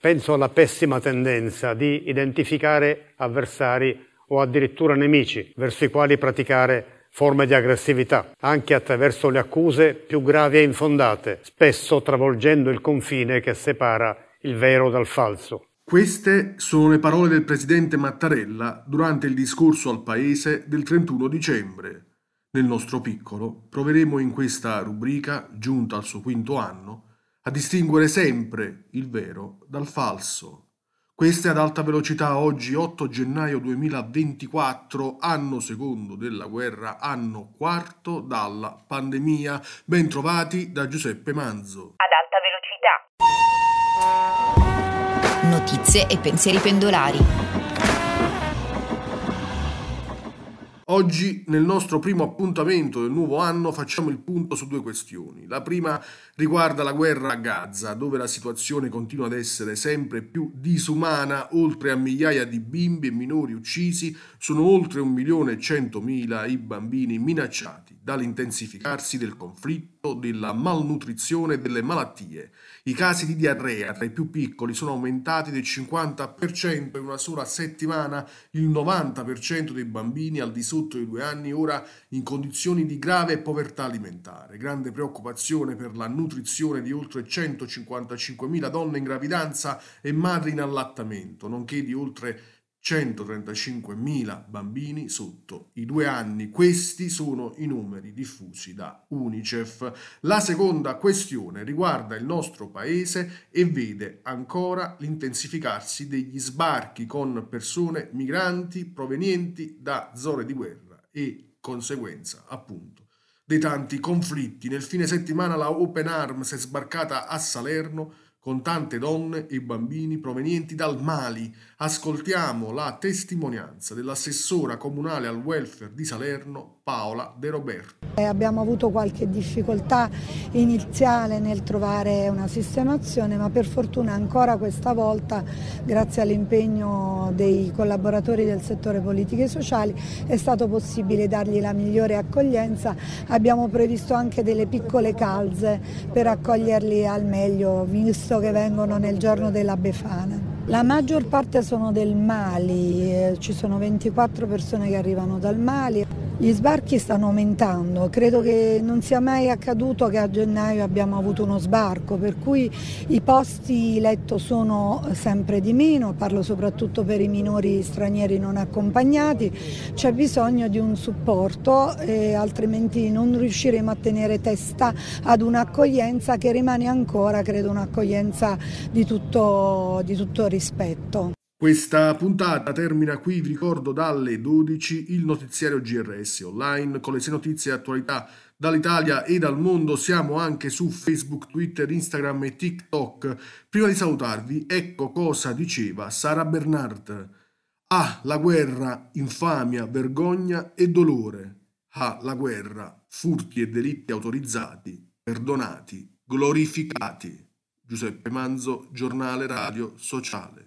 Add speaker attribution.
Speaker 1: Penso alla pessima tendenza di identificare avversari o addirittura nemici verso i quali praticare forme di aggressività, anche attraverso le accuse più gravi e infondate, spesso travolgendo il confine che separa il vero dal falso.
Speaker 2: Queste sono le parole del presidente Mattarella durante il discorso al Paese del 31 dicembre. Nel nostro piccolo proveremo in questa rubrica, giunta al suo quinto anno, a distinguere sempre il vero dal falso. Questa è ad alta velocità oggi 8 gennaio 2024, anno secondo della guerra, anno quarto dalla pandemia. Ben trovati da Giuseppe Manzo.
Speaker 3: Ad alta velocità. Notizie e pensieri pendolari.
Speaker 2: Oggi, nel nostro primo appuntamento del nuovo anno, facciamo il punto su due questioni. La prima riguarda la guerra a Gaza, dove la situazione continua ad essere sempre più disumana, oltre a migliaia di bimbi e minori uccisi, sono oltre un milione e centomila i bambini minacciati dall'intensificarsi del conflitto, della malnutrizione e delle malattie. I casi di diarrea tra i più piccoli sono aumentati del 50% in una sola settimana, il 90% dei bambini al di sotto dei due anni ora in condizioni di grave povertà alimentare. Grande preoccupazione per la nutrizione di oltre 155.000 donne in gravidanza e madri in allattamento, nonché di oltre 135.000 bambini sotto i due anni. Questi sono i numeri diffusi da Unicef. La seconda questione riguarda il nostro paese e vede ancora l'intensificarsi degli sbarchi con persone migranti provenienti da zone di guerra e conseguenza appunto dei tanti conflitti. Nel fine settimana la Open Arms è sbarcata a Salerno con tante donne e bambini provenienti dal Mali. Ascoltiamo la testimonianza dell'assessora comunale al welfare di Salerno, Paola De Roberto.
Speaker 4: Eh, abbiamo avuto qualche difficoltà iniziale nel trovare una sistemazione, ma per fortuna ancora questa volta, grazie all'impegno dei collaboratori del settore politiche e sociali, è stato possibile dargli la migliore accoglienza. Abbiamo previsto anche delle piccole calze per accoglierli al meglio, visto che vengono nel giorno della Befana. La maggior parte sono del Mali, eh, ci sono 24 persone che arrivano dal Mali. Gli sbarchi stanno aumentando, credo che non sia mai accaduto che a gennaio abbiamo avuto uno sbarco, per cui i posti letto sono sempre di meno, parlo soprattutto per i minori stranieri non accompagnati, c'è bisogno di un supporto, eh, altrimenti non riusciremo a tenere testa ad un'accoglienza che rimane ancora, credo, un'accoglienza di tutto, di tutto rispetto.
Speaker 2: Questa puntata termina qui, vi ricordo dalle 12 il notiziario GRS online con le sei notizie e attualità dall'Italia e dal mondo. Siamo anche su Facebook, Twitter, Instagram e TikTok. Prima di salutarvi, ecco cosa diceva Sara Bernard. Ah, la guerra, infamia, vergogna e dolore. Ah, la guerra, furti e delitti autorizzati, perdonati, glorificati. Giuseppe Manzo, giornale radio sociale.